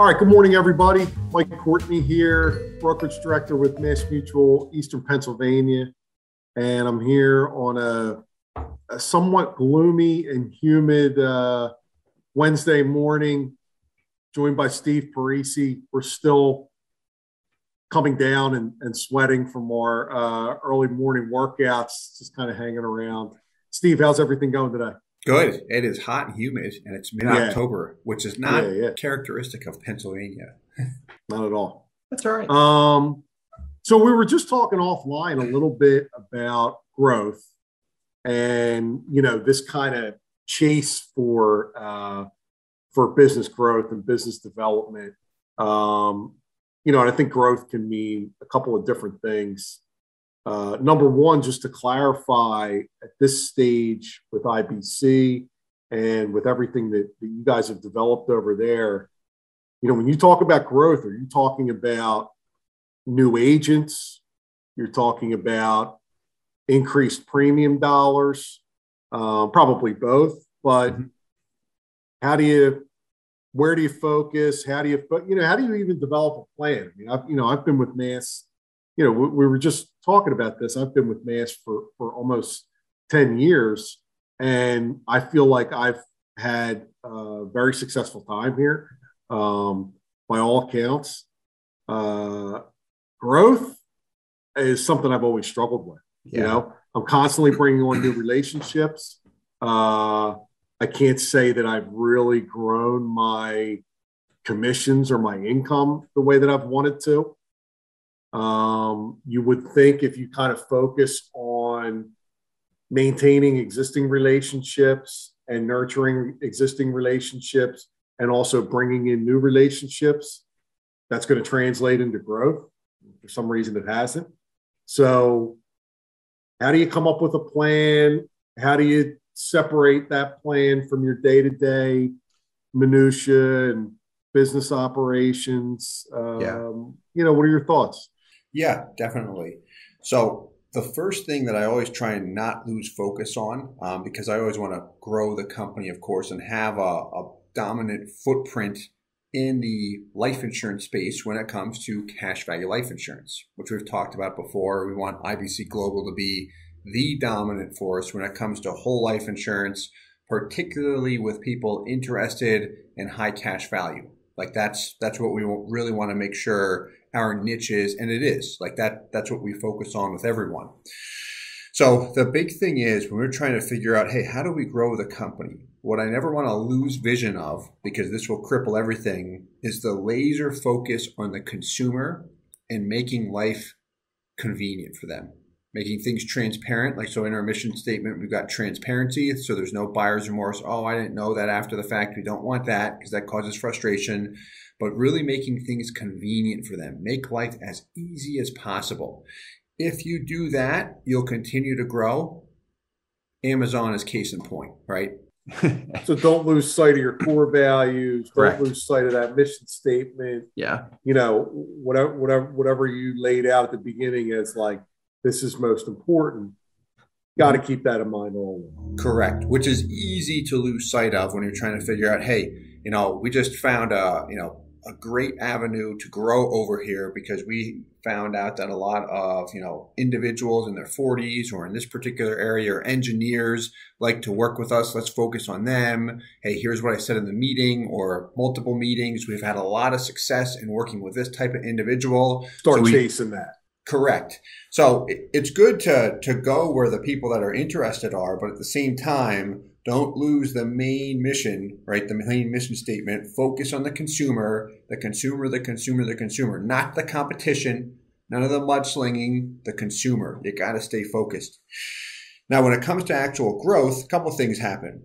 All right, good morning, everybody. Mike Courtney here, brokerage director with Mass Mutual, Eastern Pennsylvania. And I'm here on a, a somewhat gloomy and humid uh, Wednesday morning, joined by Steve Parisi. We're still coming down and, and sweating from our uh, early morning workouts, just kind of hanging around. Steve, how's everything going today? Good. It is hot and humid, and it's mid October, yeah. which is not yeah, yeah. characteristic of Pennsylvania. not at all. That's all right. Um, so we were just talking offline a little bit about growth, and you know this kind of chase for uh, for business growth and business development. Um, you know, and I think growth can mean a couple of different things. Uh, number one, just to clarify at this stage with IBC and with everything that, that you guys have developed over there, you know, when you talk about growth, are you talking about new agents? You're talking about increased premium dollars, uh, probably both. But mm-hmm. how do you, where do you focus? How do you, you know, how do you even develop a plan? I mean, I've, you know, I've been with Mass you know, we, we were just talking about this. I've been with Mass for, for almost 10 years, and I feel like I've had a very successful time here um, by all accounts. Uh, growth is something I've always struggled with. Yeah. You know, I'm constantly bringing on new relationships. Uh, I can't say that I've really grown my commissions or my income the way that I've wanted to. Um, you would think if you kind of focus on maintaining existing relationships and nurturing existing relationships and also bringing in new relationships, that's going to translate into growth. For some reason, it hasn't. So, how do you come up with a plan? How do you separate that plan from your day to day minutia and business operations? Um, yeah. You know, what are your thoughts? Yeah, definitely. So the first thing that I always try and not lose focus on, um, because I always want to grow the company, of course, and have a, a dominant footprint in the life insurance space when it comes to cash value life insurance, which we've talked about before. We want IBC Global to be the dominant force when it comes to whole life insurance, particularly with people interested in high cash value. Like that's that's what we really want to make sure our niche is, and it is like that. That's what we focus on with everyone. So the big thing is when we're trying to figure out, hey, how do we grow the company? What I never want to lose vision of, because this will cripple everything, is the laser focus on the consumer and making life convenient for them making things transparent. Like, so in our mission statement, we've got transparency. So there's no buyer's remorse. Oh, I didn't know that after the fact. We don't want that because that causes frustration. But really making things convenient for them, make life as easy as possible. If you do that, you'll continue to grow. Amazon is case in point, right? so don't lose sight of your core values. Don't lose sight of that mission statement. Yeah. You know, whatever, whatever, whatever you laid out at the beginning as like this is most important. Got to keep that in mind always. Correct, which is easy to lose sight of when you're trying to figure out, hey, you know, we just found a, you know, a great avenue to grow over here because we found out that a lot of you know individuals in their 40s or in this particular area or engineers like to work with us. Let's focus on them. Hey here's what i said in the meeting or multiple meetings. We've had a lot of success in working with this type of individual. Start so we, chasing that. Correct. So it's good to, to go where the people that are interested are, but at the same time, don't lose the main mission, right? The main mission statement. Focus on the consumer, the consumer, the consumer, the consumer, not the competition, none of the mudslinging, the consumer. You got to stay focused. Now, when it comes to actual growth, a couple things happen.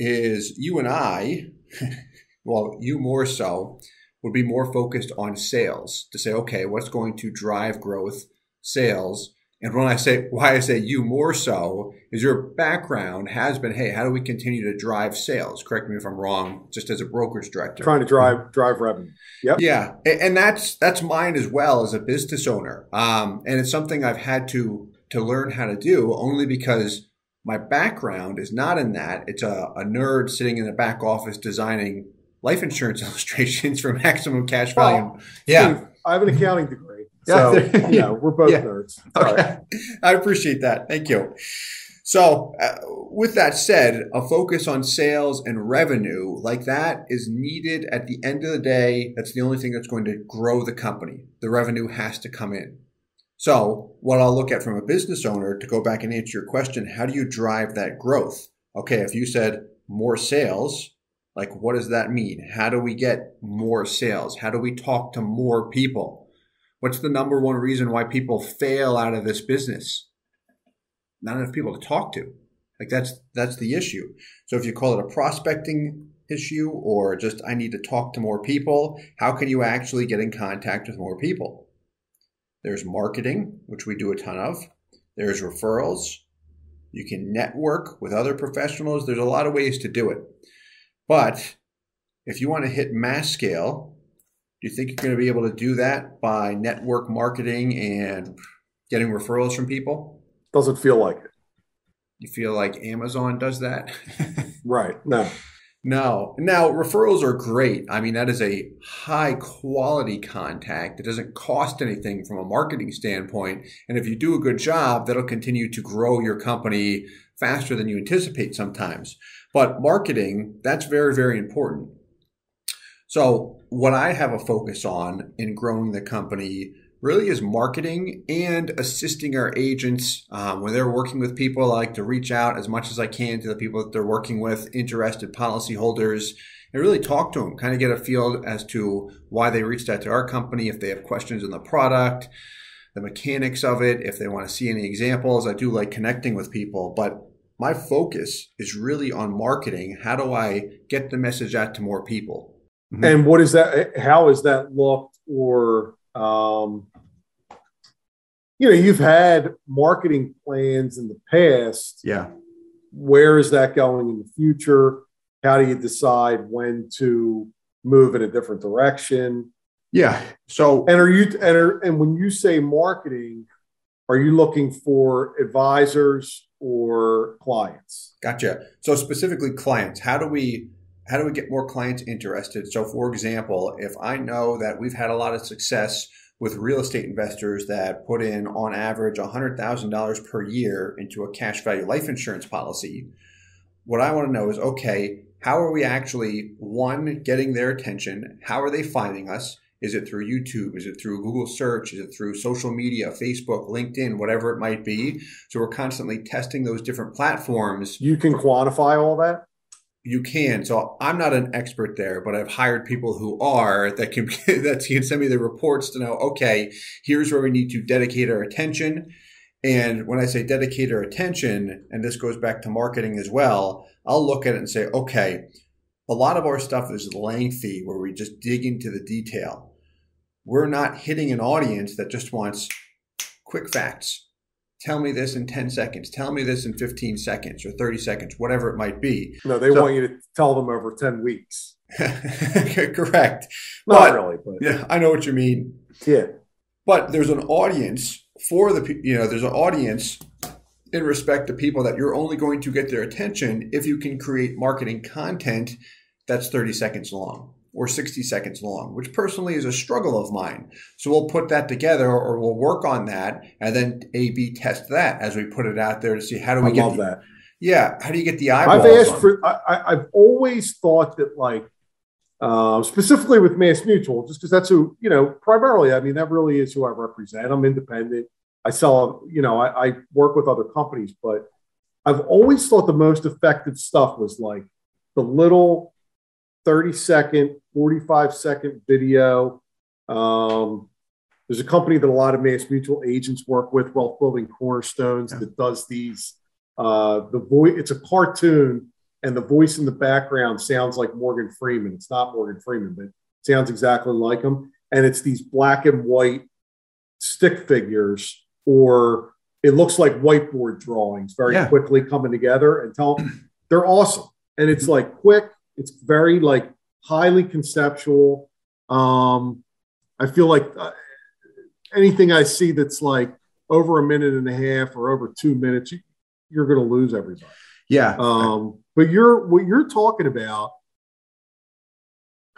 Is you and I, well, you more so, would be more focused on sales to say, okay, what's going to drive growth, sales. And when I say why I say you more so is your background has been, hey, how do we continue to drive sales? Correct me if I'm wrong, just as a brokerage director. Trying to drive drive revenue. Yep. Yeah. And that's that's mine as well as a business owner. Um, and it's something I've had to to learn how to do only because my background is not in that. It's a, a nerd sitting in the back office designing life insurance illustrations for maximum cash value. Well, yeah. Steve, I have an accounting degree. So, yeah, you know, we're both yeah. nerds. Okay. I appreciate that. Thank you. So, uh, with that said, a focus on sales and revenue like that is needed at the end of the day. That's the only thing that's going to grow the company. The revenue has to come in. So, what I'll look at from a business owner to go back and answer your question how do you drive that growth? Okay, if you said more sales, like what does that mean? How do we get more sales? How do we talk to more people? What's the number one reason why people fail out of this business? not enough people to talk to. Like that's that's the issue. So if you call it a prospecting issue or just I need to talk to more people, how can you actually get in contact with more people? There's marketing, which we do a ton of. There's referrals. You can network with other professionals. There's a lot of ways to do it. But if you want to hit mass scale, do you think you're going to be able to do that by network marketing and getting referrals from people? Doesn't feel like it. You feel like Amazon does that? right. No. No. Now, referrals are great. I mean, that is a high quality contact. It doesn't cost anything from a marketing standpoint. And if you do a good job, that'll continue to grow your company faster than you anticipate sometimes. But marketing, that's very, very important. So, what I have a focus on in growing the company really is marketing and assisting our agents um, when they're working with people. I like to reach out as much as I can to the people that they're working with, interested policyholders, and really talk to them, kind of get a feel as to why they reached out to our company, if they have questions on the product, the mechanics of it, if they want to see any examples. I do like connecting with people, but my focus is really on marketing. How do I get the message out to more people? And what is that? How is that looked or um, you know, you've had marketing plans in the past. Yeah. Where is that going in the future? How do you decide when to move in a different direction? Yeah. So, and are you, and, are, and when you say marketing, are you looking for advisors or clients? Gotcha. So specifically clients, how do we how do we get more clients interested? So for example, if I know that we've had a lot of success with real estate investors that put in on average $100,000 per year into a cash value life insurance policy. What I want to know is okay, how are we actually, one, getting their attention? How are they finding us? Is it through YouTube? Is it through Google search? Is it through social media, Facebook, LinkedIn, whatever it might be? So we're constantly testing those different platforms. You can quantify all that? You can. So I'm not an expert there, but I've hired people who are that can that can send me the reports to know. Okay, here's where we need to dedicate our attention. And when I say dedicate our attention, and this goes back to marketing as well, I'll look at it and say, okay, a lot of our stuff is lengthy, where we just dig into the detail. We're not hitting an audience that just wants quick facts tell me this in 10 seconds tell me this in 15 seconds or 30 seconds whatever it might be. No they so, want you to tell them over 10 weeks. Correct. Not but, really but yeah i know what you mean. Yeah. But there's an audience for the you know there's an audience in respect to people that you're only going to get their attention if you can create marketing content that's 30 seconds long or 60 seconds long, which personally is a struggle of mine. So we'll put that together or we'll work on that and then A B test that as we put it out there to see how do we I get love the, that. Yeah. How do you get the eyeballs? I've asked on? for, I, have always thought that like, uh, specifically with Mass Mutual, just because that's who, you know, primarily, I mean, that really is who I represent. I'm independent. I sell, you know, I, I work with other companies, but I've always thought the most effective stuff was like the little 30 second 45 second video. Um, there's a company that a lot of Mass Mutual agents work with, Wealth Building Cornerstones, yeah. that does these. Uh, the voice, it's a cartoon, and the voice in the background sounds like Morgan Freeman. It's not Morgan Freeman, but sounds exactly like him. And it's these black and white stick figures, or it looks like whiteboard drawings very yeah. quickly coming together and tell them they're awesome. And it's like quick, it's very like highly conceptual. Um, I feel like uh, anything I see that's like over a minute and a half or over two minutes, you, you're going to lose everybody. Yeah. Um, but you're what you're talking about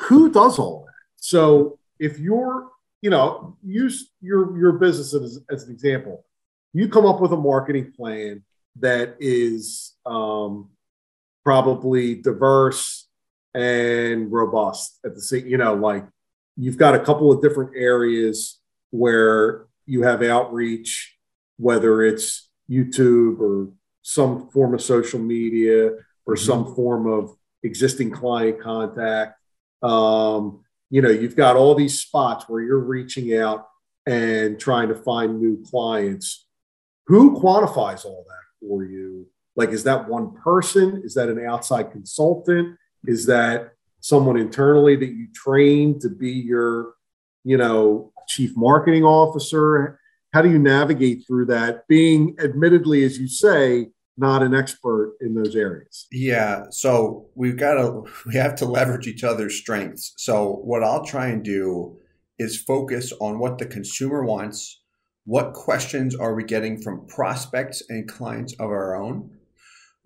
who does all that? So if you're, you know, use your your business as, as an example. You come up with a marketing plan that is um, probably diverse and robust at the same, you know, like you've got a couple of different areas where you have outreach, whether it's YouTube or some form of social media or mm-hmm. some form of existing client contact. Um, you know, you've got all these spots where you're reaching out and trying to find new clients. Who quantifies all that for you? Like, is that one person? Is that an outside consultant? Is that someone internally that you train to be your, you know, chief marketing officer? How do you navigate through that? Being admittedly, as you say, not an expert in those areas. Yeah. So we've got to, we have to leverage each other's strengths. So what I'll try and do is focus on what the consumer wants. What questions are we getting from prospects and clients of our own?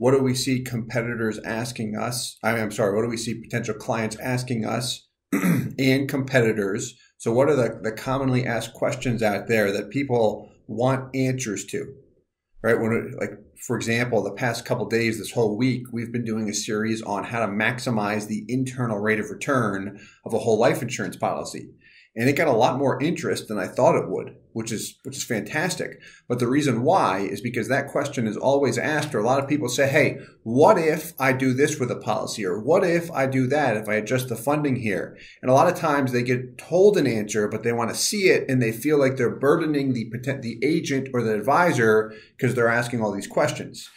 What do we see competitors asking us? I mean, I'm sorry, what do we see potential clients asking us and competitors? So, what are the, the commonly asked questions out there that people want answers to? Right? When like for example, the past couple days, this whole week, we've been doing a series on how to maximize the internal rate of return of a whole life insurance policy and it got a lot more interest than I thought it would, which is which is fantastic. But the reason why is because that question is always asked, or a lot of people say, "Hey, what if I do this with a policy, or what if I do that if I adjust the funding here?" And a lot of times they get told an answer, but they want to see it, and they feel like they're burdening the the agent or the advisor because they're asking all these questions.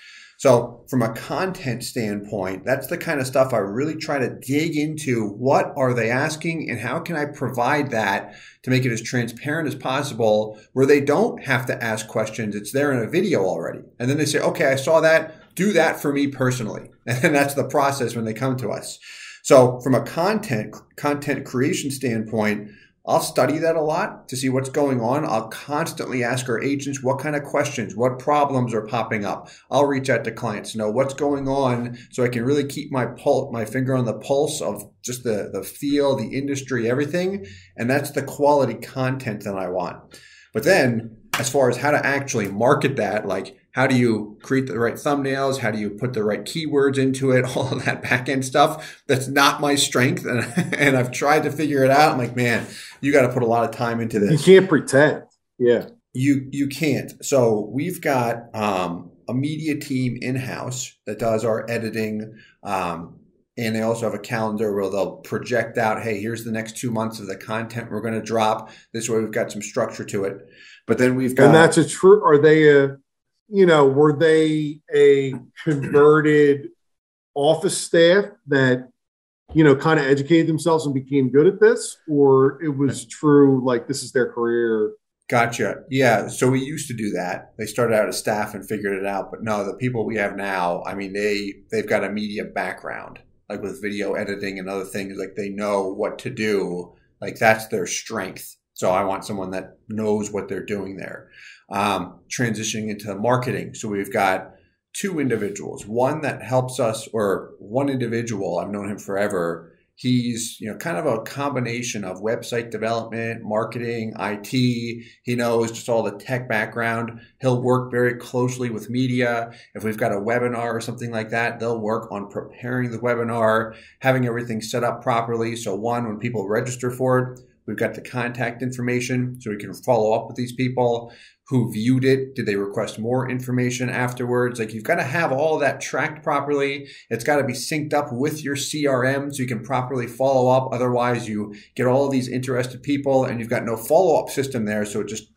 So, from a content standpoint, that's the kind of stuff I really try to dig into. What are they asking, and how can I provide that to make it as transparent as possible where they don't have to ask questions? It's there in a video already. And then they say, okay, I saw that. Do that for me personally. And then that's the process when they come to us. So, from a content content creation standpoint, I'll study that a lot to see what's going on. I'll constantly ask our agents what kind of questions, what problems are popping up. I'll reach out to clients to know what's going on so I can really keep my pulse, my finger on the pulse of just the, the feel, the industry, everything. And that's the quality content that I want. But then as far as how to actually market that, like how do you create the right thumbnails? How do you put the right keywords into it? All of that back end stuff. That's not my strength. And, and I've tried to figure it out. I'm like, man, you got to put a lot of time into this. You can't pretend. Yeah. You, you can't. So we've got, um, a media team in house that does our editing, um, and they also have a calendar where they'll project out, hey, here's the next two months of the content we're going to drop. This way we've got some structure to it. But then we've got. And that's a true, are they a, you know, were they a converted office staff that, you know, kind of educated themselves and became good at this? Or it was true, like this is their career Gotcha. Yeah. So we used to do that. They started out as staff and figured it out. But no, the people we have now, I mean, they they've got a media background like with video editing and other things, like they know what to do. Like that's their strength. So I want someone that knows what they're doing there. Um, transitioning into marketing. So we've got two individuals, one that helps us, or one individual, I've known him forever, He's, you know, kind of a combination of website development, marketing, IT. He knows just all the tech background. He'll work very closely with media. If we've got a webinar or something like that, they'll work on preparing the webinar, having everything set up properly. So one, when people register for it, we've got the contact information so we can follow up with these people who viewed it? Did they request more information afterwards? Like you've got to have all that tracked properly. It's got to be synced up with your CRM so you can properly follow up. Otherwise, you get all of these interested people and you've got no follow up system there. So it just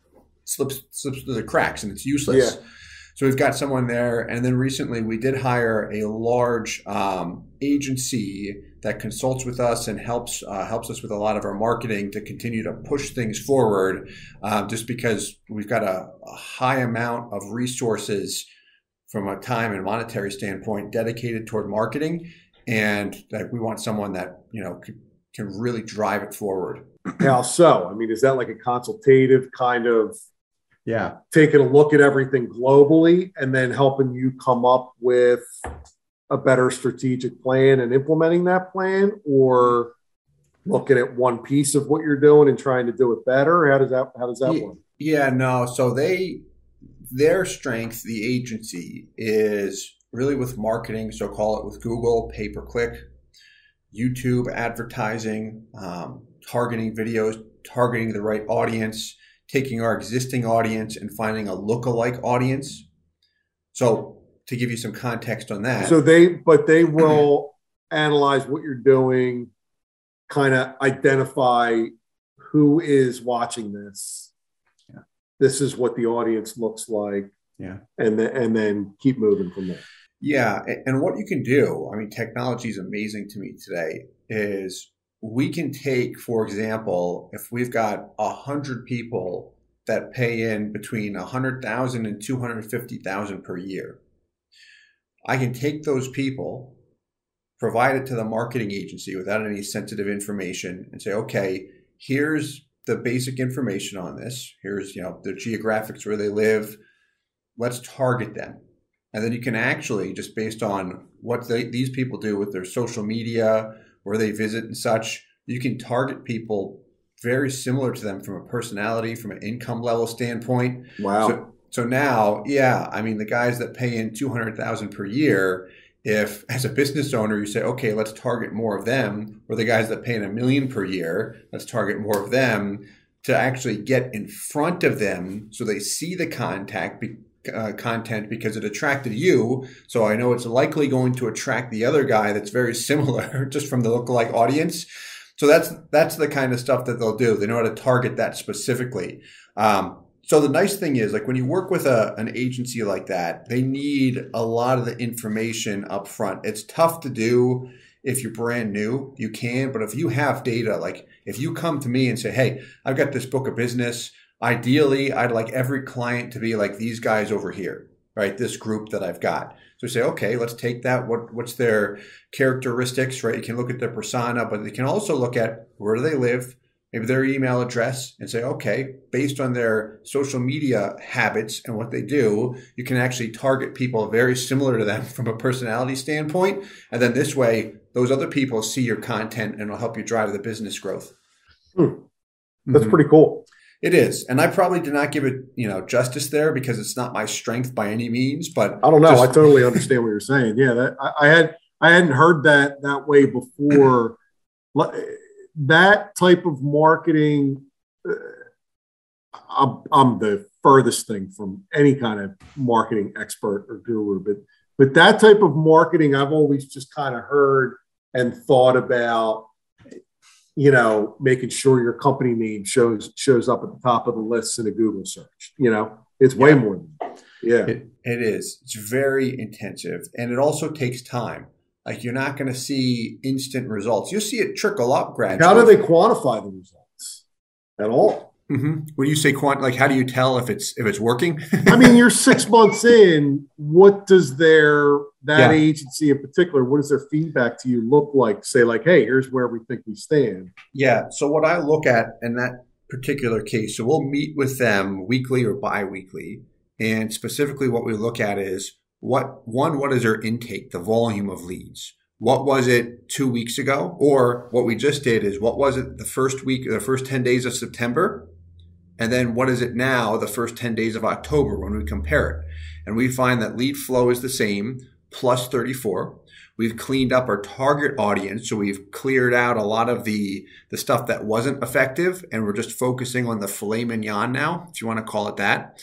slips, slips through the cracks and it's useless. Yeah. So we've got someone there. And then recently we did hire a large um, agency that consults with us and helps uh, helps us with a lot of our marketing to continue to push things forward. Um, just because we've got a, a, high amount of resources from a time and monetary standpoint dedicated toward marketing, and that we want someone that you know can, can really drive it forward. How so? I mean, is that like a consultative kind of yeah taking a look at everything globally and then helping you come up with a better strategic plan and implementing that plan or looking at one piece of what you're doing and trying to do it better? How does that how does that yeah, work? Yeah, no. So they their strength, the agency, is really with marketing. So call it with Google, pay per click, YouTube advertising, um, targeting videos, targeting the right audience, taking our existing audience and finding a look-alike audience. So to give you some context on that. So they, but they will analyze what you're doing, kind of identify who is watching this. Yeah. This is what the audience looks like. Yeah. And then, and then keep moving from there. Yeah. And what you can do, I mean, technology is amazing to me today, is we can take, for example, if we've got a hundred people that pay in between a hundred thousand and two hundred fifty thousand per year, I can take those people, provide it to the marketing agency without any sensitive information, and say, okay, here's the basic information on this. Here's you know the geographics where they live. Let's target them, and then you can actually just based on what they, these people do with their social media where they visit and such, you can target people very similar to them from a personality, from an income level standpoint. Wow. So, so now, yeah, I mean, the guys that pay in 200,000 per year, if as a business owner you say, okay, let's target more of them, or the guys that pay in a million per year, let's target more of them to actually get in front of them so they see the contact uh, content because it attracted you. So I know it's likely going to attract the other guy that's very similar just from the lookalike audience. So that's that's the kind of stuff that they'll do. They know how to target that specifically. Um, so the nice thing is, like when you work with a, an agency like that, they need a lot of the information up front. It's tough to do if you're brand new. You can, but if you have data, like if you come to me and say, "Hey, I've got this book of business," Ideally, I'd like every client to be like these guys over here, right? This group that I've got. So say, okay, let's take that. What what's their characteristics, right? You can look at their persona, but you can also look at where do they live, maybe their email address, and say, okay, based on their social media habits and what they do, you can actually target people very similar to them from a personality standpoint. And then this way, those other people see your content and it'll help you drive the business growth. Hmm. That's mm-hmm. pretty cool. It is, and I probably did not give it, you know, justice there because it's not my strength by any means. But I don't know. Just- I totally understand what you're saying. Yeah, that I, I had I hadn't heard that that way before. that type of marketing, uh, I'm, I'm the furthest thing from any kind of marketing expert or guru, but but that type of marketing, I've always just kind of heard and thought about you know, making sure your company name shows shows up at the top of the list in a Google search. You know, it's way yeah. more than that. Yeah. It, it is. It's very intensive. And it also takes time. Like you're not going to see instant results. You'll see it trickle up gradually. How do they quantify the results at all? Mm-hmm. When you say quant, like how do you tell if it's if it's working? I mean, you're six months in. What does their that yeah. agency in particular? What does their feedback to you look like? Say like, hey, here's where we think we stand. Yeah. So what I look at in that particular case, so we'll meet with them weekly or biweekly, and specifically what we look at is what one, what is their intake, the volume of leads. What was it two weeks ago? Or what we just did is what was it the first week, the first 10 days of September? And then what is it now, the first 10 days of October when we compare it? And we find that lead flow is the same, plus 34. We've cleaned up our target audience. So we've cleared out a lot of the, the stuff that wasn't effective. And we're just focusing on the filet mignon now, if you want to call it that.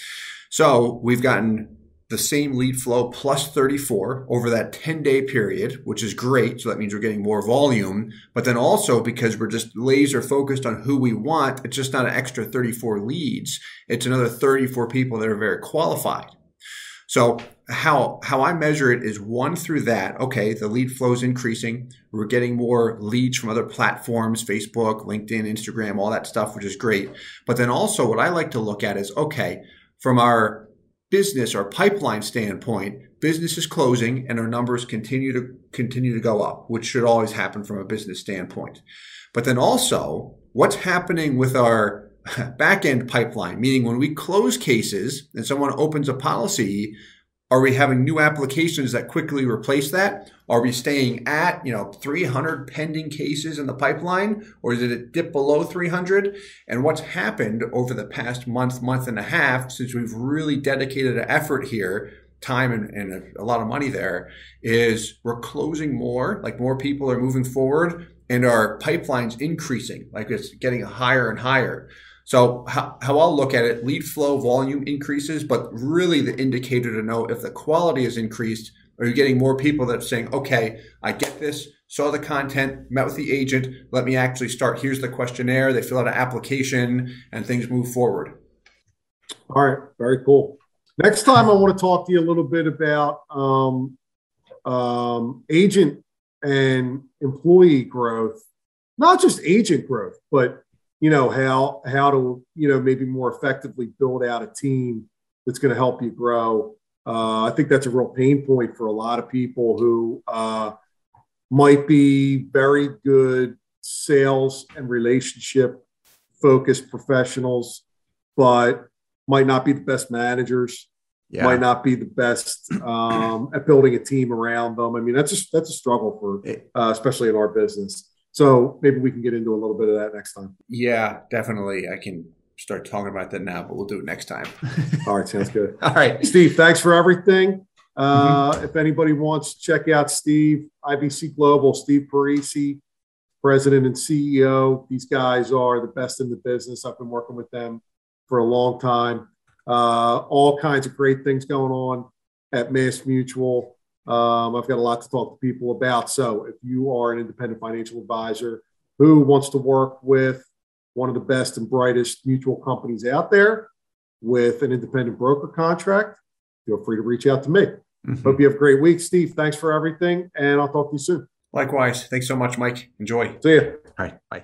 So we've gotten the same lead flow plus 34 over that 10 day period, which is great. So that means we're getting more volume. But then also because we're just laser focused on who we want, it's just not an extra 34 leads. It's another 34 people that are very qualified. So how how I measure it is one through that. Okay, the lead flow is increasing. We're getting more leads from other platforms, Facebook, LinkedIn, Instagram, all that stuff, which is great. But then also what I like to look at is okay, from our business or pipeline standpoint, business is closing and our numbers continue to continue to go up, which should always happen from a business standpoint. But then also, what's happening with our back end pipeline, meaning when we close cases and someone opens a policy, Are we having new applications that quickly replace that? Are we staying at, you know, 300 pending cases in the pipeline or did it dip below 300? And what's happened over the past month, month and a half since we've really dedicated an effort here, time and, and a lot of money there is we're closing more, like more people are moving forward and our pipeline's increasing, like it's getting higher and higher. So how, how I'll look at it, lead flow volume increases, but really the indicator to know if the quality is increased, are you getting more people that are saying, okay, I get this, saw the content, met with the agent, let me actually start. Here's the questionnaire. They fill out an application and things move forward. All right, very cool. Next time, I want to talk to you a little bit about um, um, agent and employee growth, not just agent growth, but you know how how to you know maybe more effectively build out a team that's going to help you grow. Uh, I think that's a real pain point for a lot of people who uh, might be very good sales and relationship focused professionals, but might not be the best managers. Yeah. Might not be the best um, at building a team around them. I mean, that's a that's a struggle for, uh, especially in our business. So maybe we can get into a little bit of that next time. Yeah, definitely. I can start talking about that now, but we'll do it next time. All right, sounds good. All right, Steve. Thanks for everything. Uh, mm-hmm. If anybody wants to check out Steve, IBC Global, Steve Parisi, President and CEO. These guys are the best in the business. I've been working with them for a long time. Uh, all kinds of great things going on at Mass Mutual. Um, I've got a lot to talk to people about. So if you are an independent financial advisor who wants to work with one of the best and brightest mutual companies out there with an independent broker contract, feel free to reach out to me. Mm-hmm. Hope you have a great week, Steve. Thanks for everything, and I'll talk to you soon. Likewise. Thanks so much, Mike. Enjoy. See you. All right. Bye.